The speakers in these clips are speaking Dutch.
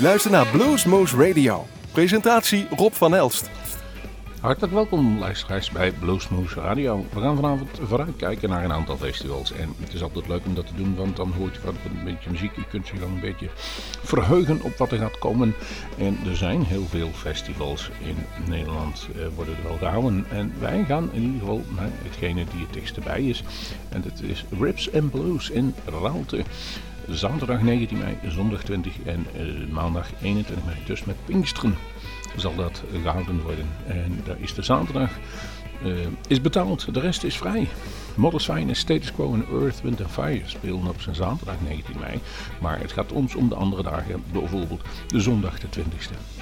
U luistert naar Bluesmoose Radio. Presentatie Rob van Elst. Hartelijk welkom luisteraars bij Bluesmoose Radio. We gaan vanavond vooruitkijken naar een aantal festivals. En het is altijd leuk om dat te doen, want dan hoort je wat een beetje muziek. Je kunt zich dan een beetje verheugen op wat er gaat komen. En er zijn heel veel festivals in Nederland, uh, worden er wel gehouden. En wij gaan in ieder geval naar hetgene die het dichtst bij is. En dat is Rips and Blues in Raalte zaterdag 19 mei, zondag 20 en uh, maandag 21 mei. Dus met Pinksteren zal dat gehouden worden. En daar is de zaterdag uh, is betaald, de rest is vrij. Models Fine Status Quo en Earth, Wind Fire spelen op zijn zaterdag 19 mei. Maar het gaat ons om de andere dagen, bijvoorbeeld de zondag de 20ste.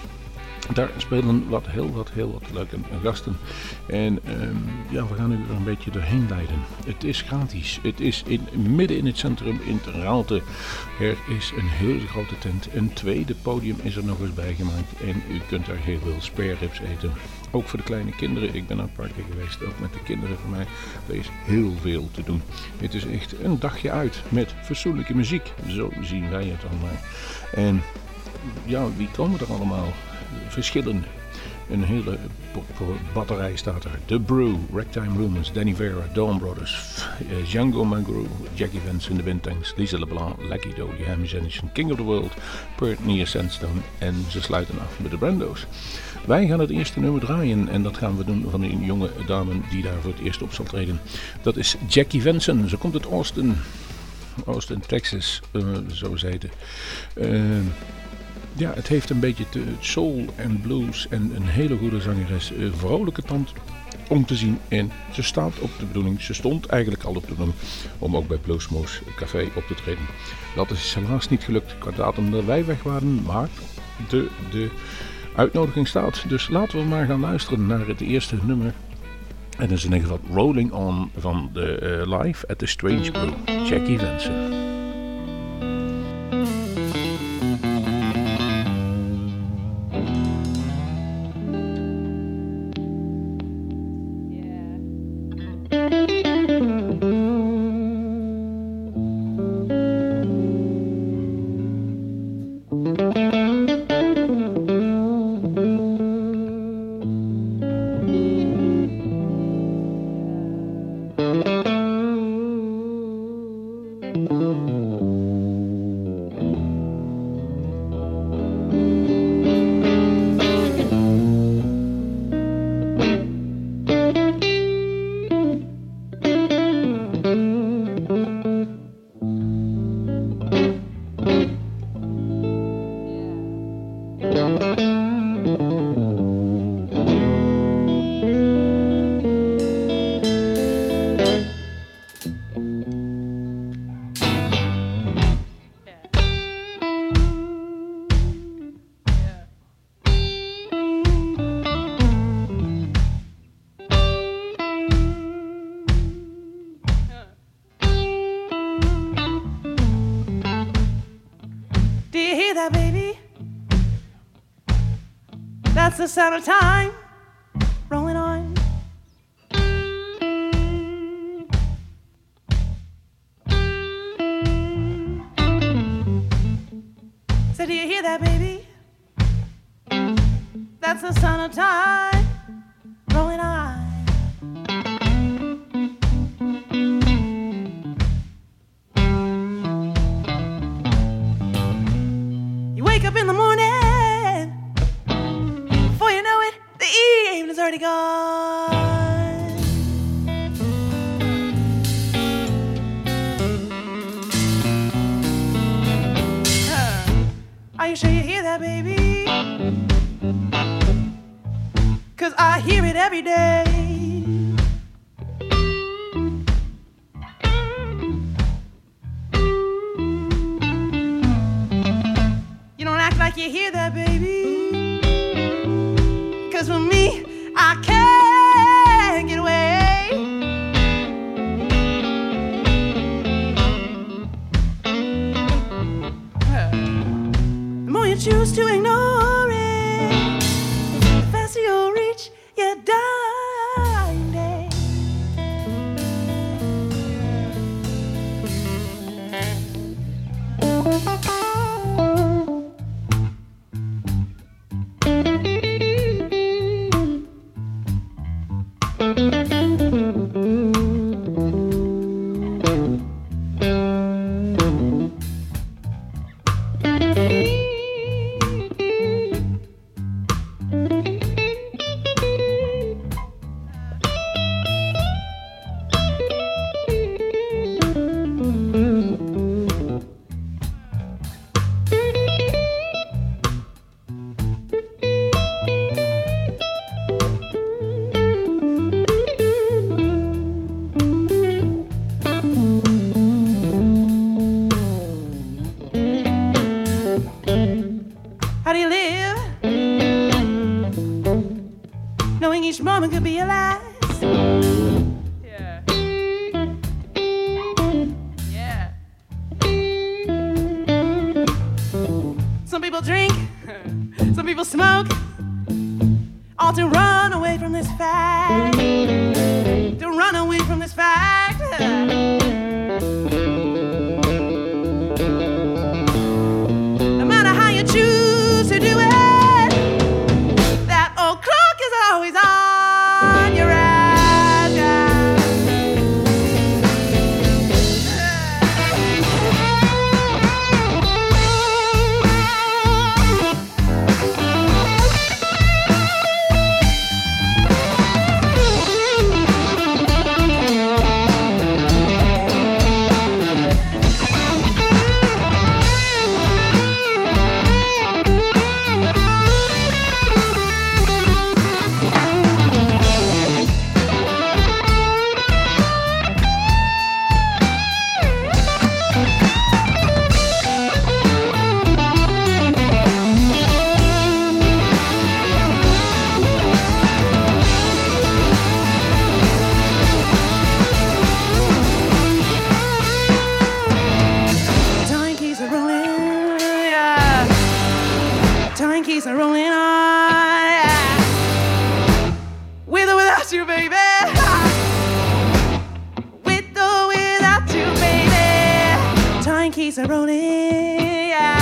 Daar spelen wat, heel wat, heel wat leuke gasten. En um, ja, we gaan u er een beetje doorheen leiden. Het is gratis. Het is in, midden in het centrum in Raalte. Er is een hele grote tent. Een tweede podium is er nog eens bijgemaakt. En u kunt daar heel veel spare ribs eten. Ook voor de kleine kinderen. Ik ben naar een paar keer geweest. Ook met de kinderen van mij. Er is heel veel te doen. Het is echt een dagje uit met fatsoenlijke muziek. Zo zien wij het allemaal. En ja, wie komen er allemaal? Verschillen. Een hele batterij staat er. The Brew, Ragtime Rumors, Danny Vera, Dawn Brothers, uh, Django Magru, Jackie Vance in de Windtanks, Lisa LeBlanc, Lucky Doe, Ham Jensen, King of the World, Pert Near Sandstone en ze sluiten af met de Brando's. Wij gaan het eerste nummer draaien en dat gaan we doen van een jonge dame die daar voor het eerst op zal treden. Dat is Jackie Venson. Ze komt uit Austin, Austin, Texas, uh, zo zei het. Uh, ja, het heeft een beetje soul en blues en een hele goede zangeres. Een vrolijke tand om te zien. En ze staat op de bedoeling, ze stond eigenlijk al op de bedoeling om ook bij Bluesmoose Café op te treden. Dat is helaas niet gelukt qua datum dat wij weg waren, maar de, de uitnodiging staat. Dus laten we maar gaan luisteren naar het eerste nummer. En dat is in ieder geval Rolling On van de uh, Live at the Strange Brew, Jackie Vensen. Do you hear that, baby? That's the summertime rolling keeps a rolling, yeah.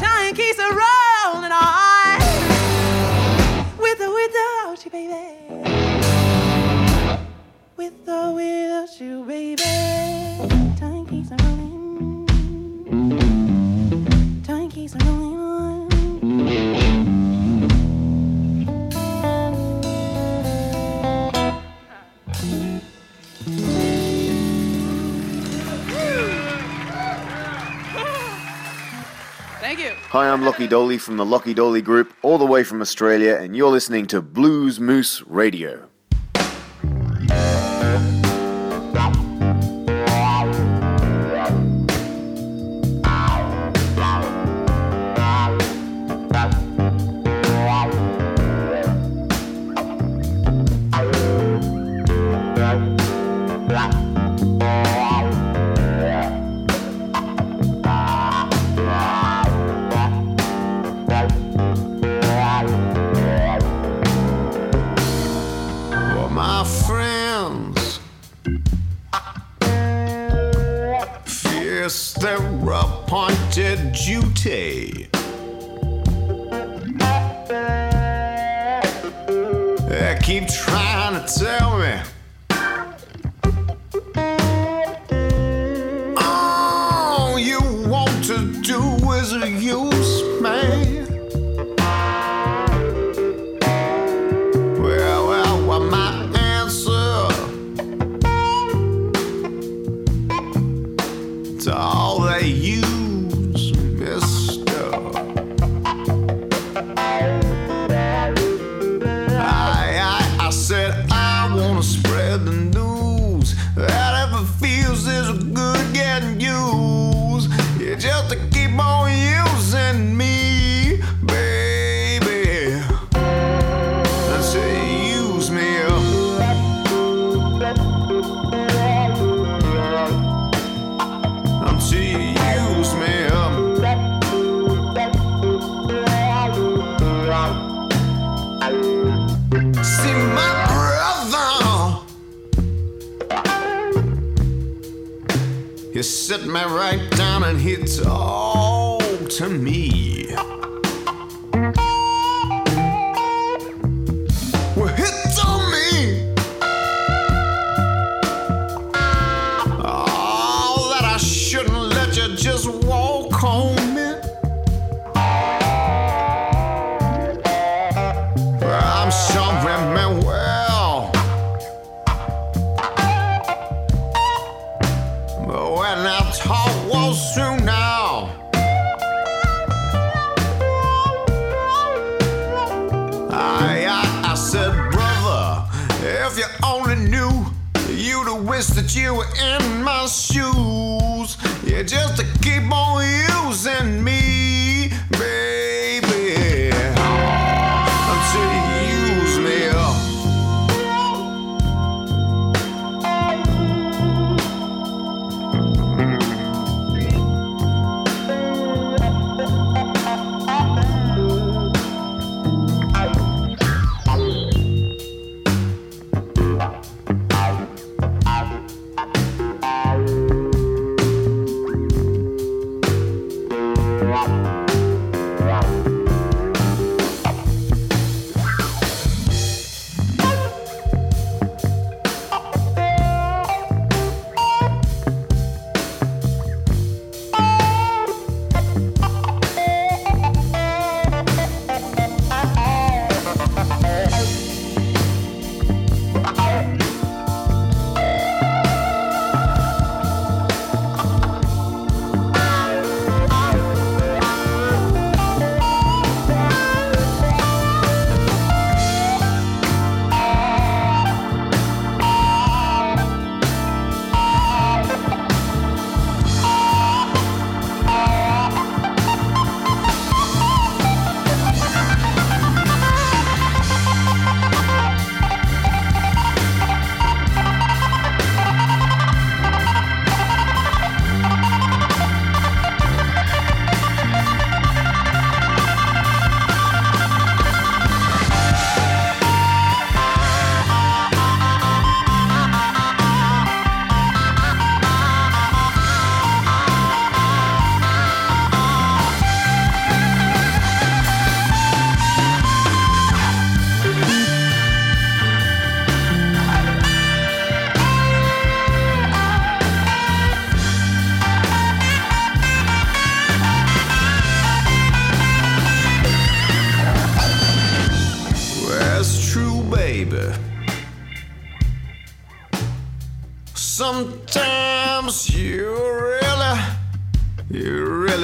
Time keeps a rolling on. With or without you, baby. With or without you, baby. Time keeps a rolling. Time keeps a rolling. Hi, I'm Lockie Dolly from the Lockie Dolly Group, all the way from Australia, and you're listening to Blues Moose Radio.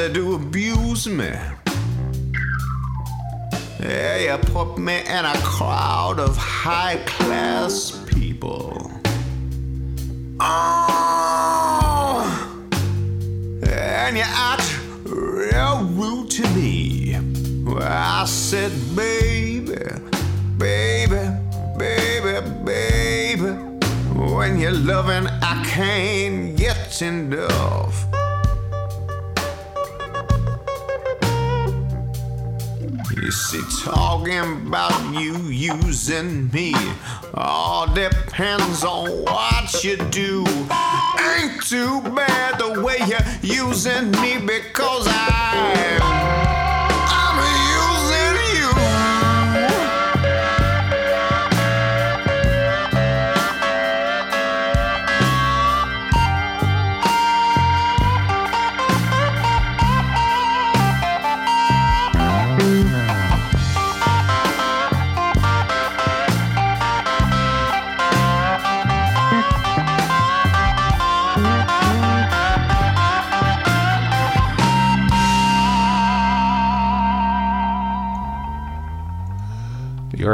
Do abuse me. Yeah, you put me in a crowd of high class people. Oh, and you act real rude to me. I said, baby, baby, baby, baby. When you're loving, I can't get enough. See, talking about you using me all depends on what you do. Ain't too bad the way you're using me because I.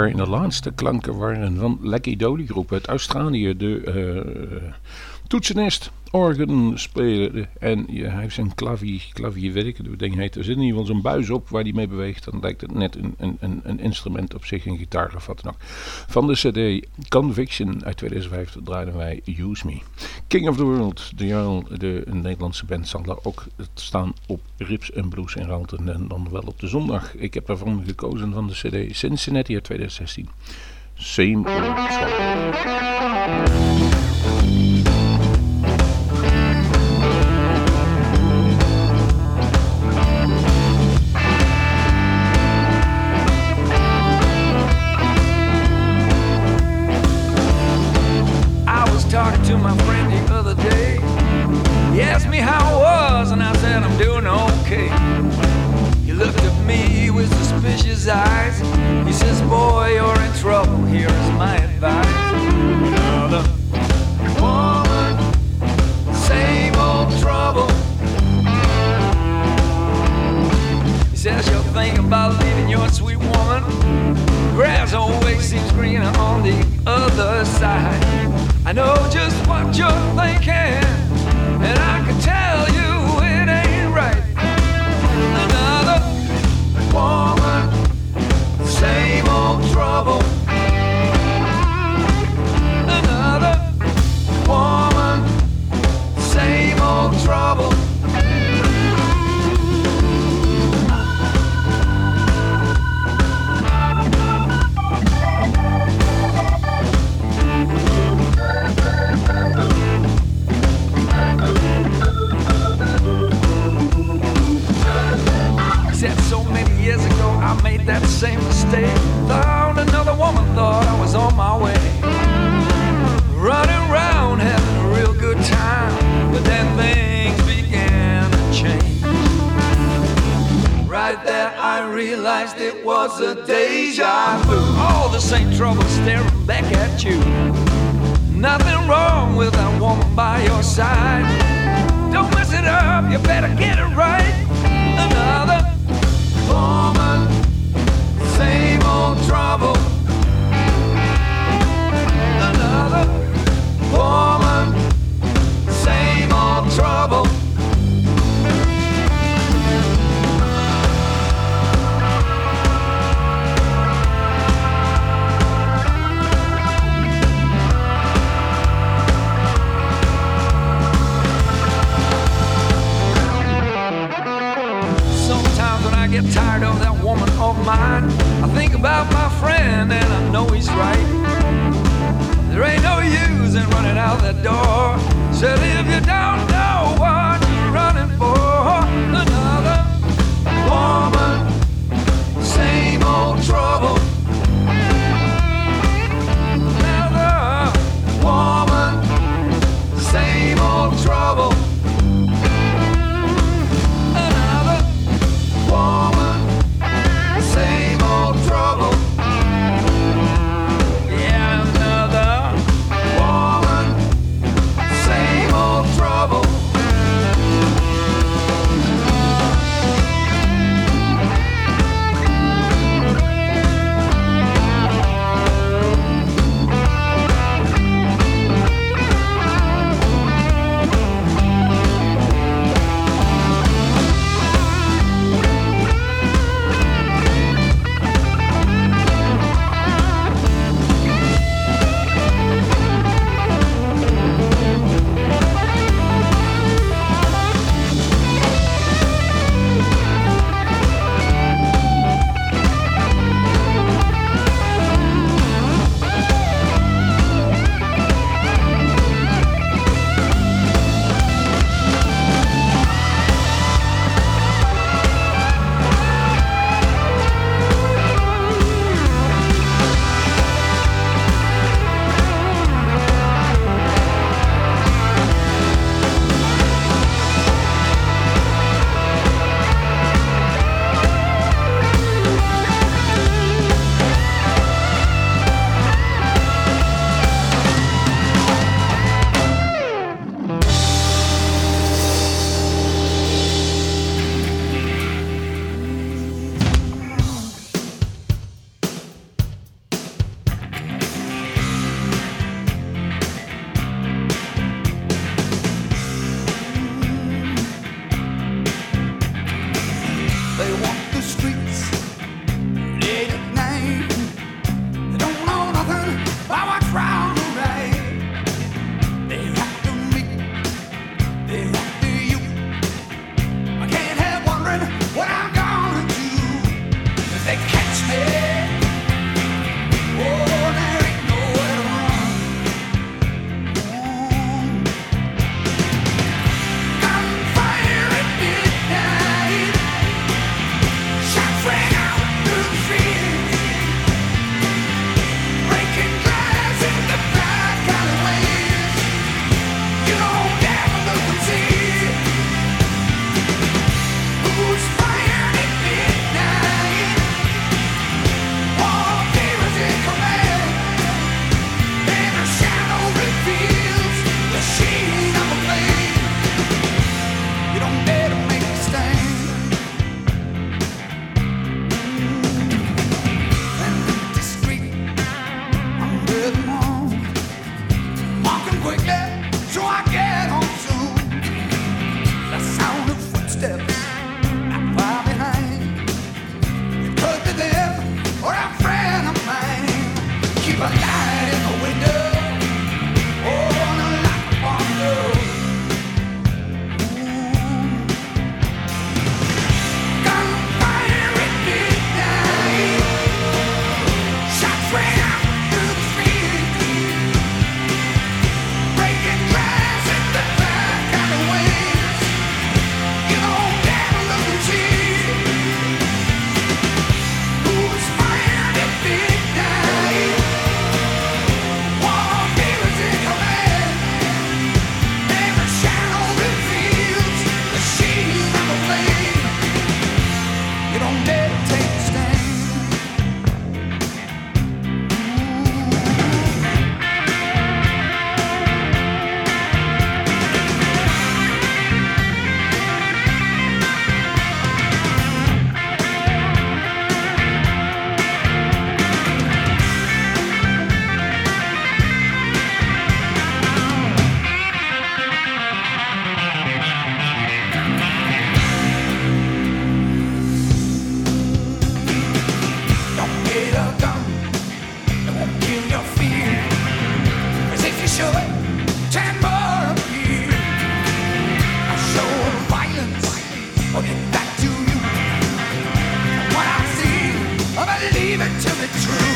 Ja, in de laatste klanken waren van Lecky Dolly groep uit Australië. De eh, toetsenist, orgenspeler en hij heeft zijn klavier, klavier weet ik het hoe het ding heet. Er zit in ieder geval zo'n buis op waar hij mee beweegt. Dan lijkt het net een, een, een, instrument op zich, een gitaar of wat dan ook. Van de cd Conviction uit 2005 draaiden wij Use Me. King of the World, de, de Nederlandse band, zal daar ook staan op Rips en Blues in Ralten en dan wel op de zondag. Ik heb ervan gekozen van de cd Cincinnati uit 2016. Same old trouble. Suspicious eyes. He says, Boy, you're in trouble. Here is my advice. Another woman, same old trouble. He says you're thinking about leaving your sweet woman. Grass always seems greener on the other side. I know just what you're thinking, and I can tell you it ain't right. Another woman, trouble. Another woman, same old trouble. Said so many years ago, I made that same mistake realized it was a deja vu. All the same trouble staring back at you. Nothing wrong with that woman by your side. Don't mess it up, you better get it right. Mine, I think about my friend and I know he's right. There ain't no use in running out that door. Said if you return.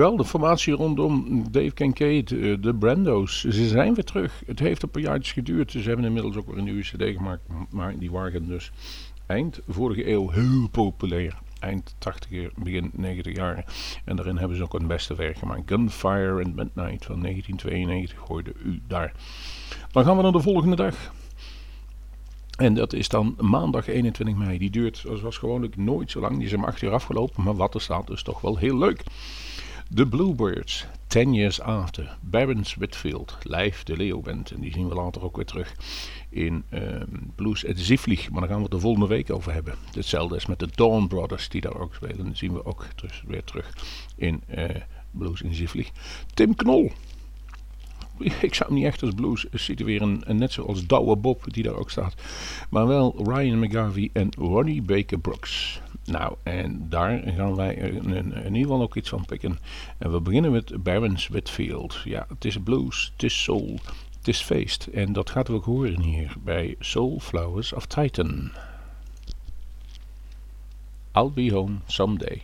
Wel, de formatie rondom Dave Kincaid, eh, de Brando's, ze zijn weer terug. Het heeft een paar jaartjes geduurd. Ze hebben inmiddels ook weer een nieuwe cd gemaakt. Maar die waren dus eind vorige eeuw heel populair. Eind 80 begin 90 jaren. En daarin hebben ze ook een beste werk gemaakt. Gunfire and Midnight van 1992 hoorde u daar. Dan gaan we naar de volgende dag. En dat is dan maandag 21 mei. Die duurt zoals gewoonlijk nooit zo lang. Die is om 8 uur afgelopen. Maar wat er staat is toch wel heel leuk. The Bluebirds, 10 Years After, Barons Whitfield, live de Leo. En die zien we later ook weer terug in uh, Blues at. Maar daar gaan we het de volgende week over hebben. Hetzelfde is met de Dawn Brothers die daar ook spelen. Die zien we ook terug, weer terug in uh, Blues in. Tim Knol. Ik zou hem niet echt als blues situeren, net zoals Douwe Bob die daar ook staat. Maar wel Ryan McGarvey en Ronnie Baker Brooks. Nou, en daar gaan wij in, in, ieder geval ook iets van pikken. En we beginnen met Barons Whitfield. Ja, het is blues, het is soul, het is feest. En dat gaat we ook horen hier bij Soul Flowers of Titan. I'll be home someday.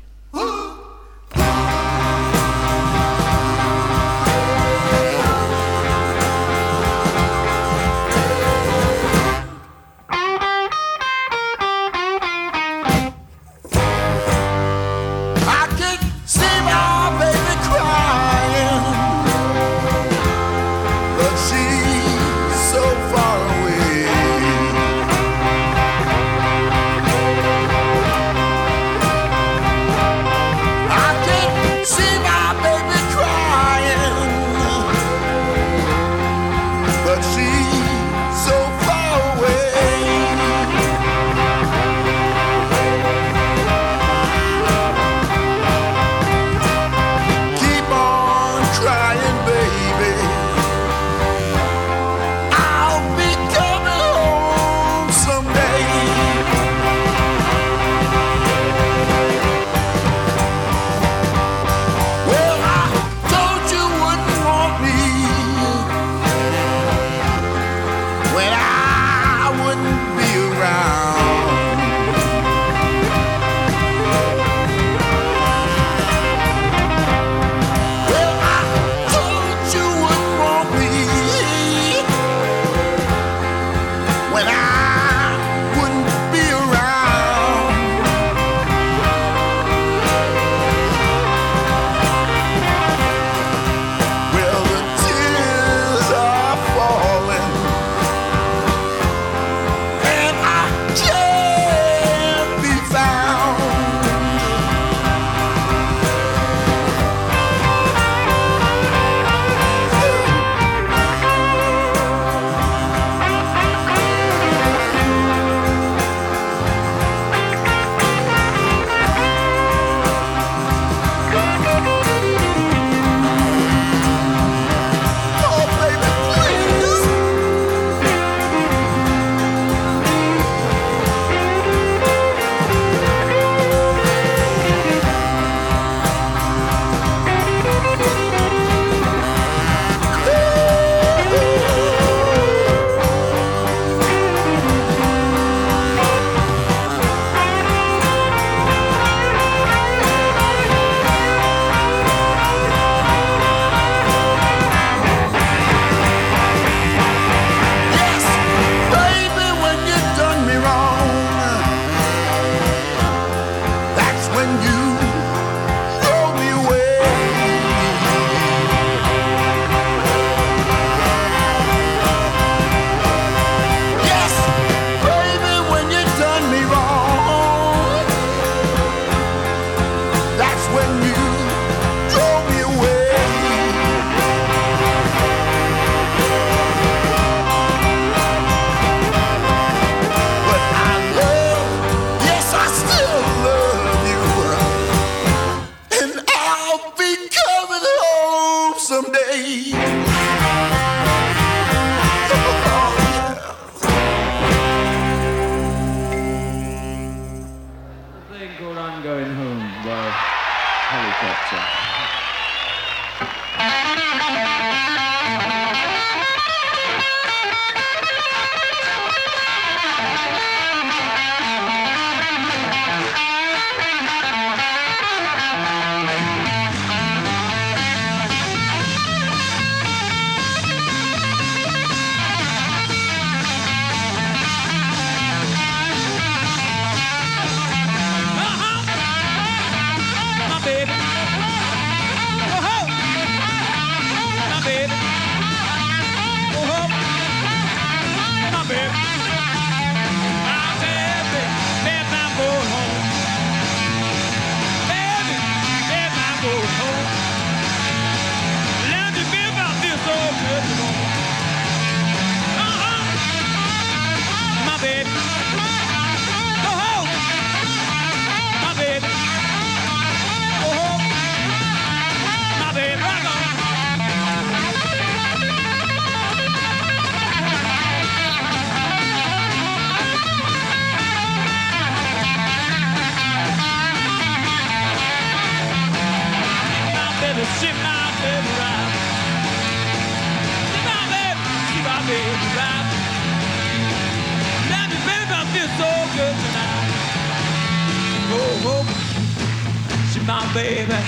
My baby.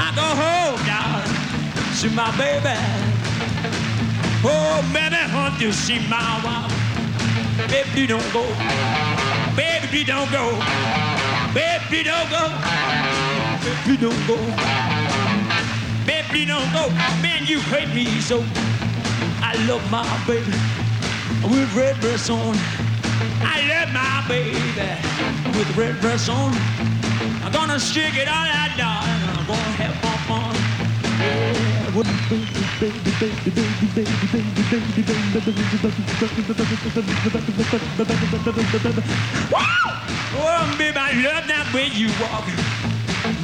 I go home, darling. See my baby. Oh, baby, hunt you see my wife. Baby, don't go. Baby, don't go. Baby, don't go. Baby, don't go. Baby, don't go. Man, you hate me so. I love my baby with red dress on. I love my baby with red dress on. Gonna stick it all out, darling. I'm gonna have fun. Baby, baby. Oh, baby, I love that way you walk.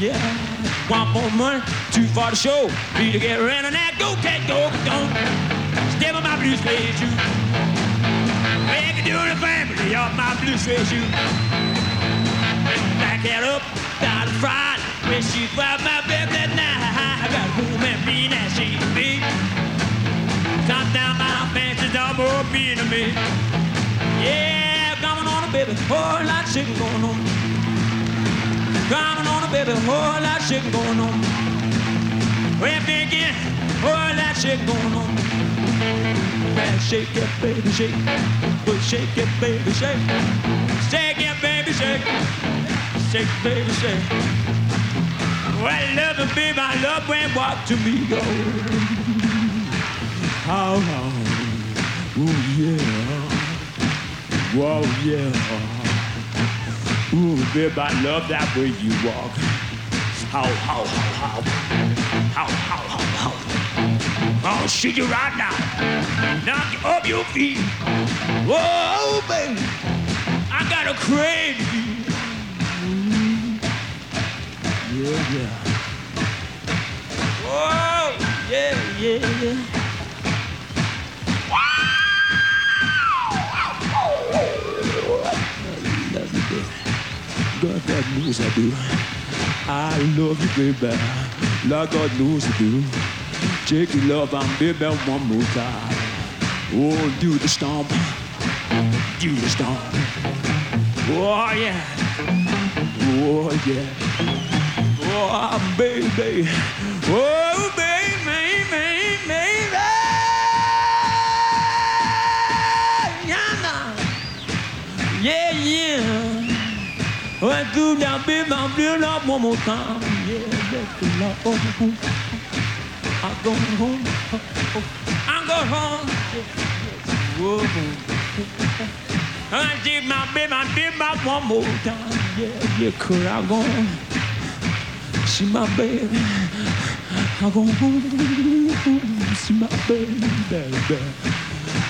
Yeah, one more money, two for the show. Need to get around on that. Go, cat, go, go. Step on my blue suede shoe. Make it do the family of my blue suede shoe. Back it up, down the front. When she found my bed that night, I got home and mean as she be. Top down my pants fancy dog, more mean to me. Yeah, coming on a baby, whole lot of chicken going on. Coming on a baby, whole lot of chicken going on. Well, begin, whole lot of chicken going on. Man, shake it, baby, shake. But shake it, baby, shake. Shake it, baby, shake. Shake, baby, shake. Well, I love it, baby, I love when walk to me, go. How, how, ooh, yeah. Whoa, yeah. Ooh, babe, I love that way you walk. How, how, how, how. How, how, how, how. I'll shake you right now. Your feet. Whoa, baby. I got a crazy. Yeah, yeah. Whoa, yeah, yeah, yeah. God, God knows I do. I love you, baby. Like God knows I do. Take your love and baby one more time. Oh, do the stomp, do the stomp. Oh, yeah. Oh, yeah. Oh, baby. Oh, baby, baby, baby. Yeah, yeah. Ouais, tout bien, baby, en bleu, là, moi, mon temps. Yeah, yeah, là, oh, oh. I go home, oh, oh going home. Whoa. I did my baby, I did my one more time. Yeah, yeah, could I go see my baby? I go home, see my baby, baby.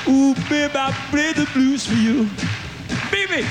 Ooh, baby, I play the blues for you. Baby!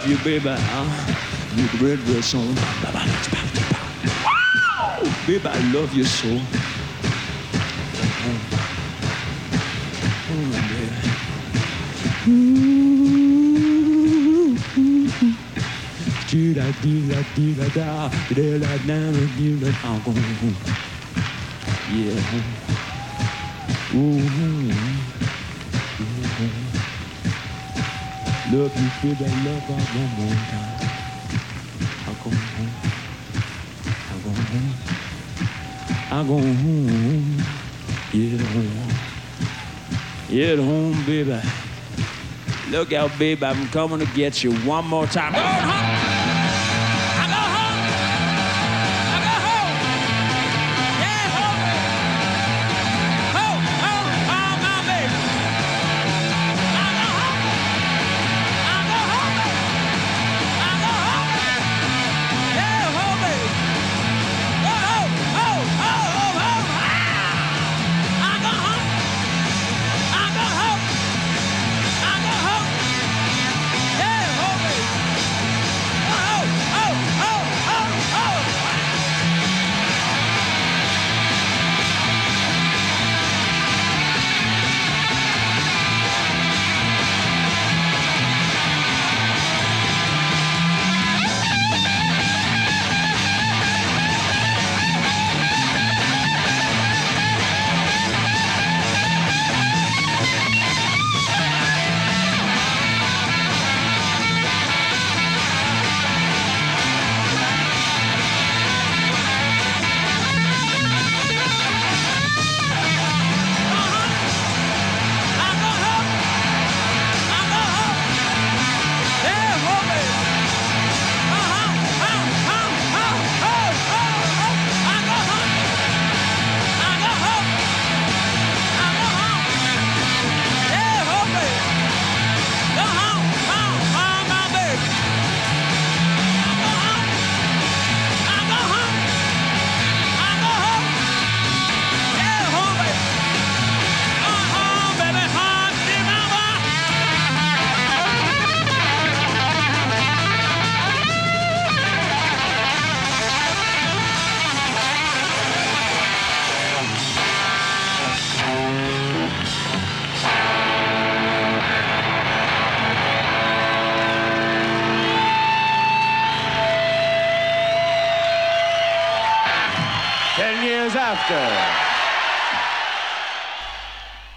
Love you, baby. Uh, with the red dress on. Baby, I love you so. Oh, baby. Do da do da do da da da da da da do da da. Yeah. Ooh. Love you, baby, love her one more time. I go home. I go home. I go home. Yeah, home. Yeah, home, baby. Look out, baby, I'm coming to get you one more time.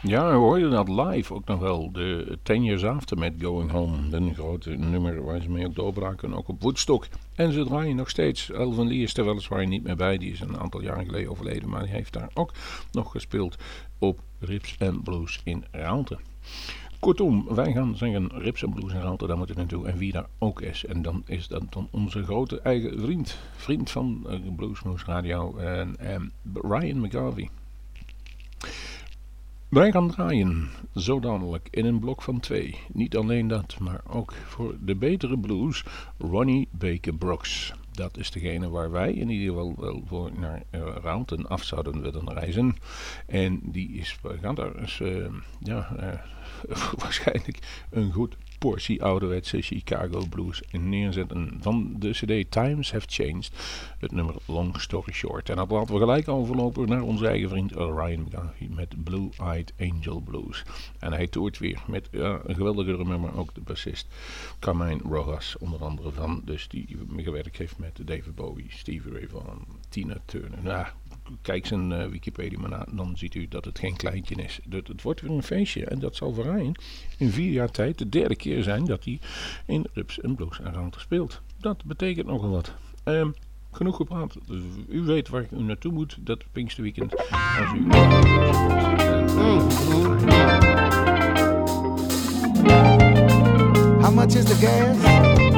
Ja, we hoorden dat live ook nog wel. De Ten Years After met Going Home. Een grote nummer waar ze mee ook doorbraken. Ook op Woodstock. En ze draaien nog steeds. Elvin Lee is er weliswaar niet meer bij. Die is een aantal jaren geleden overleden. Maar die heeft daar ook nog gespeeld op Rips en Blues in Raalte. Kortom, wij gaan zeggen Rips en Blues in Raalte. Daar moeten naartoe. En wie daar ook is. En dan is dat dan onze grote eigen vriend. Vriend van uh, Radio. En, en Ryan McGarvey. Wij gaan draaien, zo dadelijk, in een blok van twee. Niet alleen dat, maar ook voor de betere blues, Ronnie Baker Brooks. Dat is degene waar wij in ieder geval wel voor naar uh, af zouden willen reizen. En die is, we gaan daar eens, uh, ja, waarschijnlijk een goed portie ouderwetse Chicago blues neerzetten van de cd Times Have Changed, het nummer Long Story Short. En dat laten we gelijk overlopen naar onze eigen vriend Ryan met Blue Eyed Angel Blues. En hij toert weer met ja, een geweldige nummer, ook de bassist Carmine Rojas onder andere van, dus die gewerkt heeft met David Bowie, Stevie Ray Vaughan, Tina Turner. Nou, kijk zijn uh, Wikipedia maar na, dan ziet u dat het geen kleintje is. Dat, het wordt weer een feestje en dat zal voor Ryan in vier jaar tijd de derde keer zijn dat hij in Rups en Blues Rante speelt. Dat betekent nogal wat. Um, genoeg gepraat. U weet waar u naartoe moet dat Pinksterweekend. Als u... How much is the gas?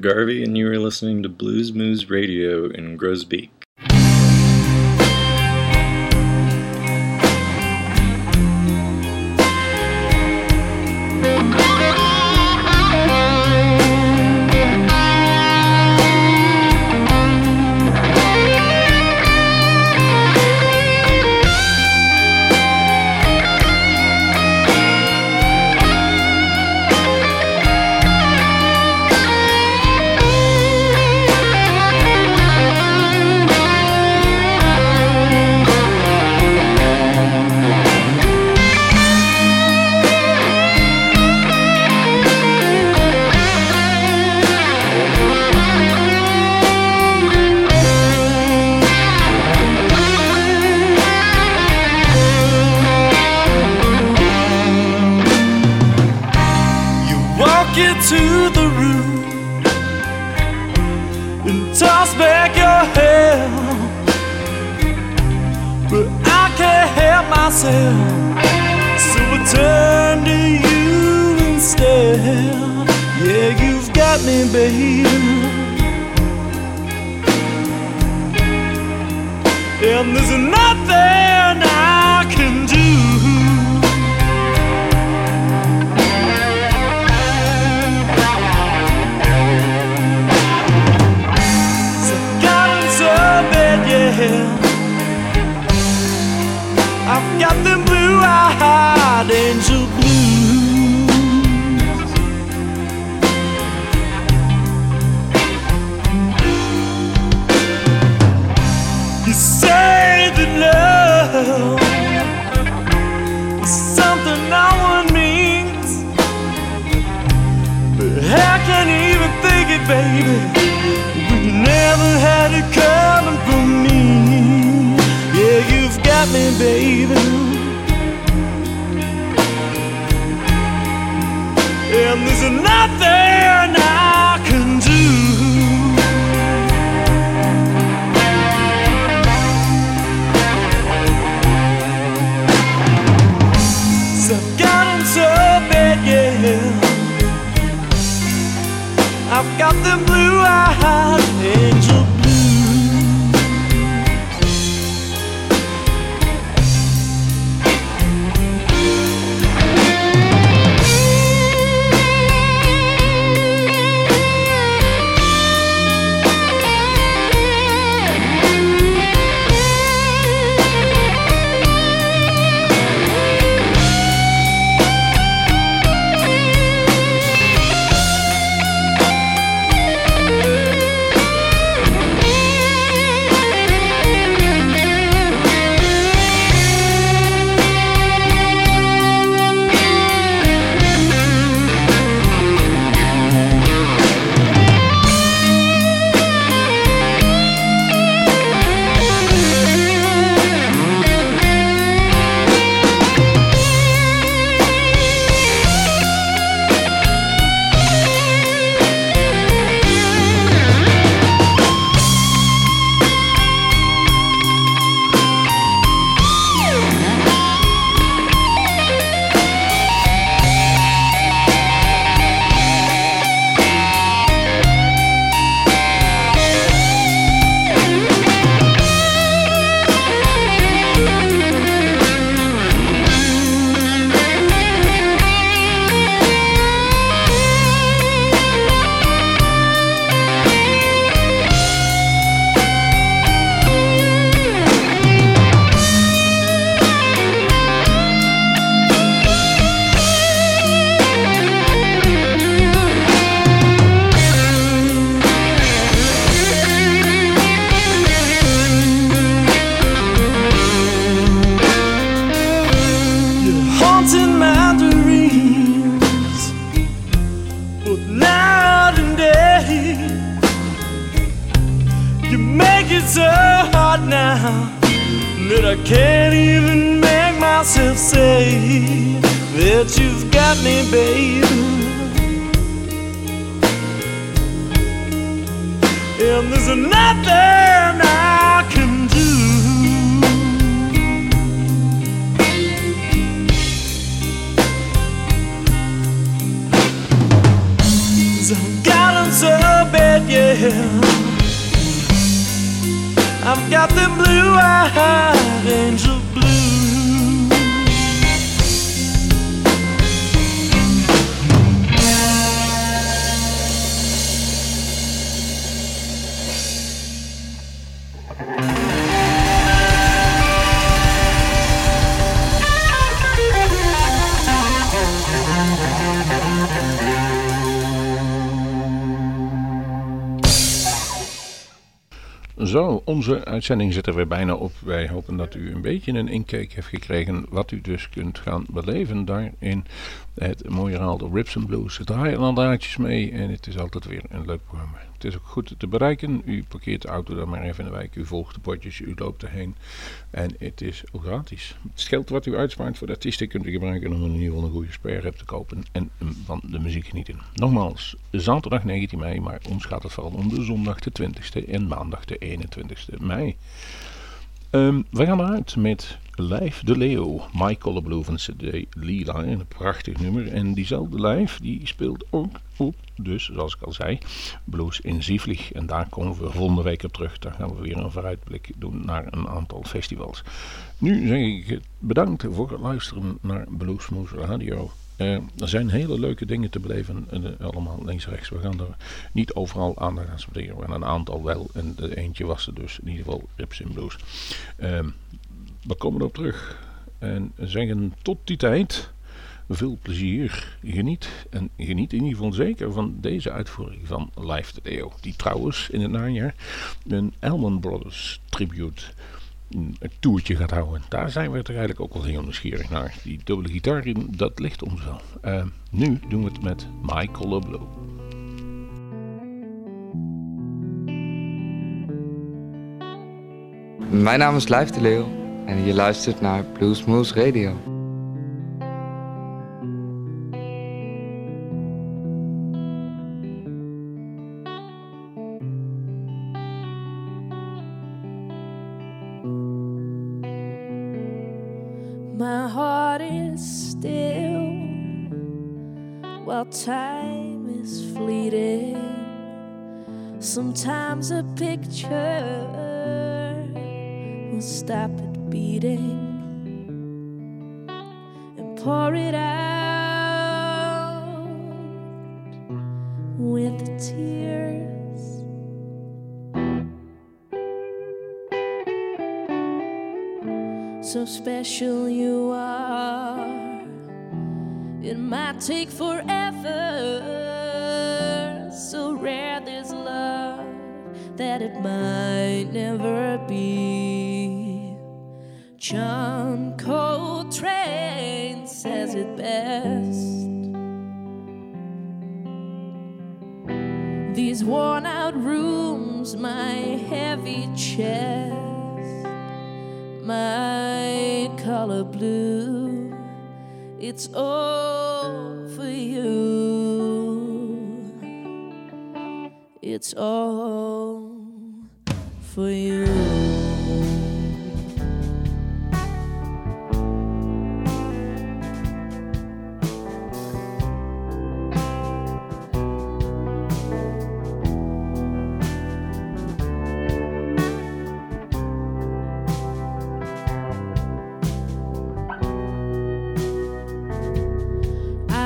Garvey, and you are listening to Blues Moose Radio in Grosbeak. myself. So I turn to you instead. Yeah, you've got me, babe. And there's another. Onze uitzending zit er weer bijna op. Wij hopen dat u een beetje een inkijk heeft gekregen wat u dus kunt gaan beleven daar in het mooie verhaal de Rips and Blues. Het draaien al draadjes mee en het is altijd weer een leuk programma. Het is ook goed te bereiken. U parkeert de auto dan maar even in de wijk. U volgt de potjes, u loopt erheen. En het is gratis. Het geld wat u uitspaart voor de artiesten kunt u gebruiken om in ieder geval een goede sperrep te kopen en van de muziek genieten. Nogmaals, zaterdag 19 mei, maar ons gaat het vooral om de zondag de 20ste en maandag de 21ste mei. Um, we gaan eruit met Lijf de Leeuw, Michael Blue CD Lila, een prachtig nummer. En diezelfde Lijf die speelt ook op, dus zoals ik al zei, Blues in Zievlieg. En daar komen we volgende week op terug. Dan gaan we weer een vooruitblik doen naar een aantal festivals. Nu zeg ik bedankt voor het luisteren naar Bluesmoes Radio. Uh, er zijn hele leuke dingen te beleven, uh, allemaal links en rechts. We gaan er niet overal aandacht aan spenderen, maar een aantal wel. En de eentje was er dus in ieder geval Rips in Blues. Uh, we komen erop terug en zeggen tot die tijd veel plezier. Geniet en geniet in ieder geval zeker van deze uitvoering van Live de Leo. Die trouwens in het najaar een Elman Brothers tribute een toertje gaat houden. Daar zijn we er eigenlijk ook wel heel nieuwsgierig naar. Die dubbele gitaar, dat ligt ons wel. Uh, nu doen we het met Color Blue. Mijn naam is Lijf de Leeuw en je luistert naar Blues Moose Radio.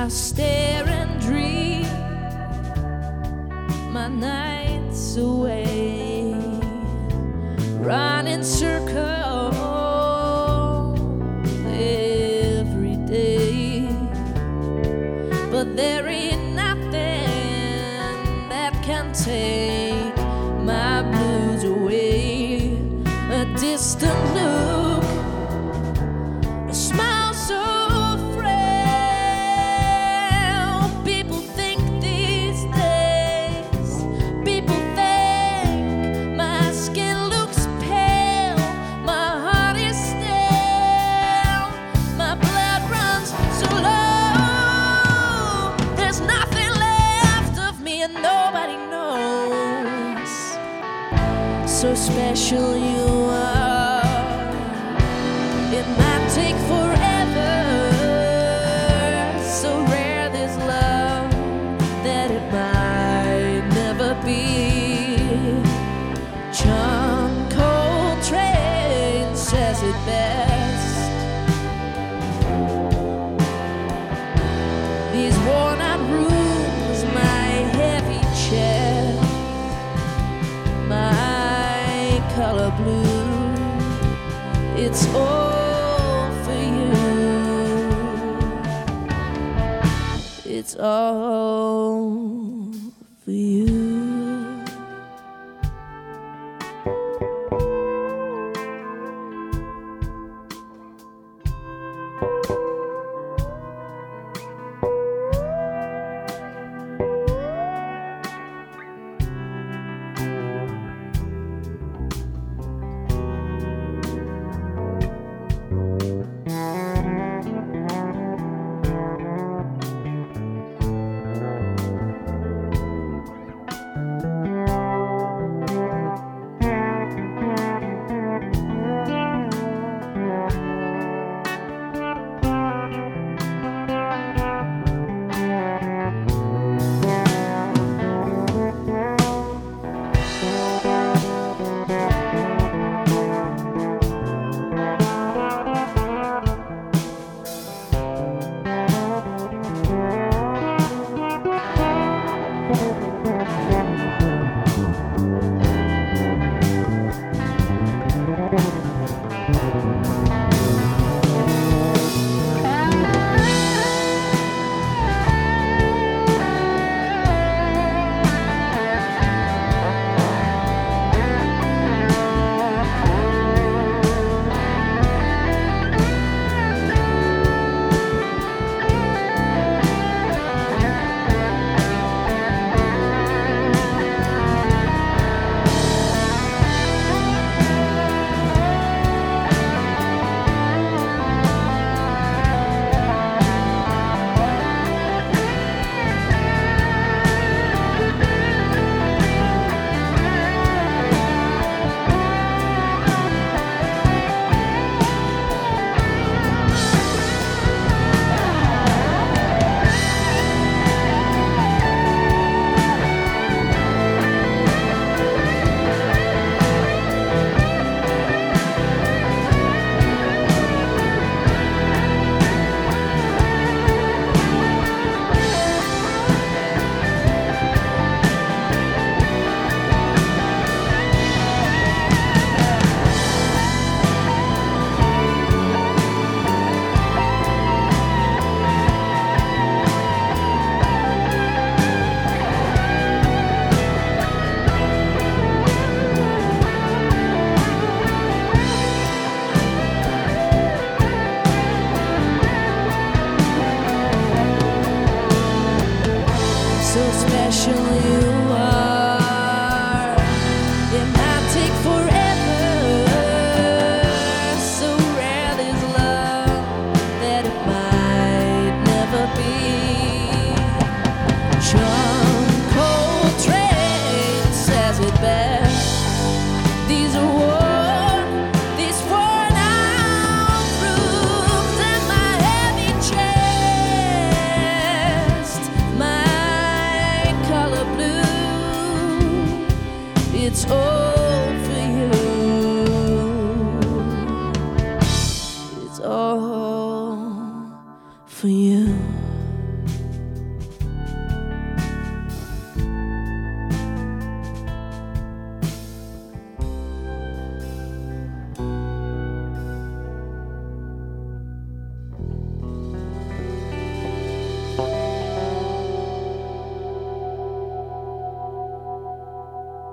I stare and dream. My nights away, oh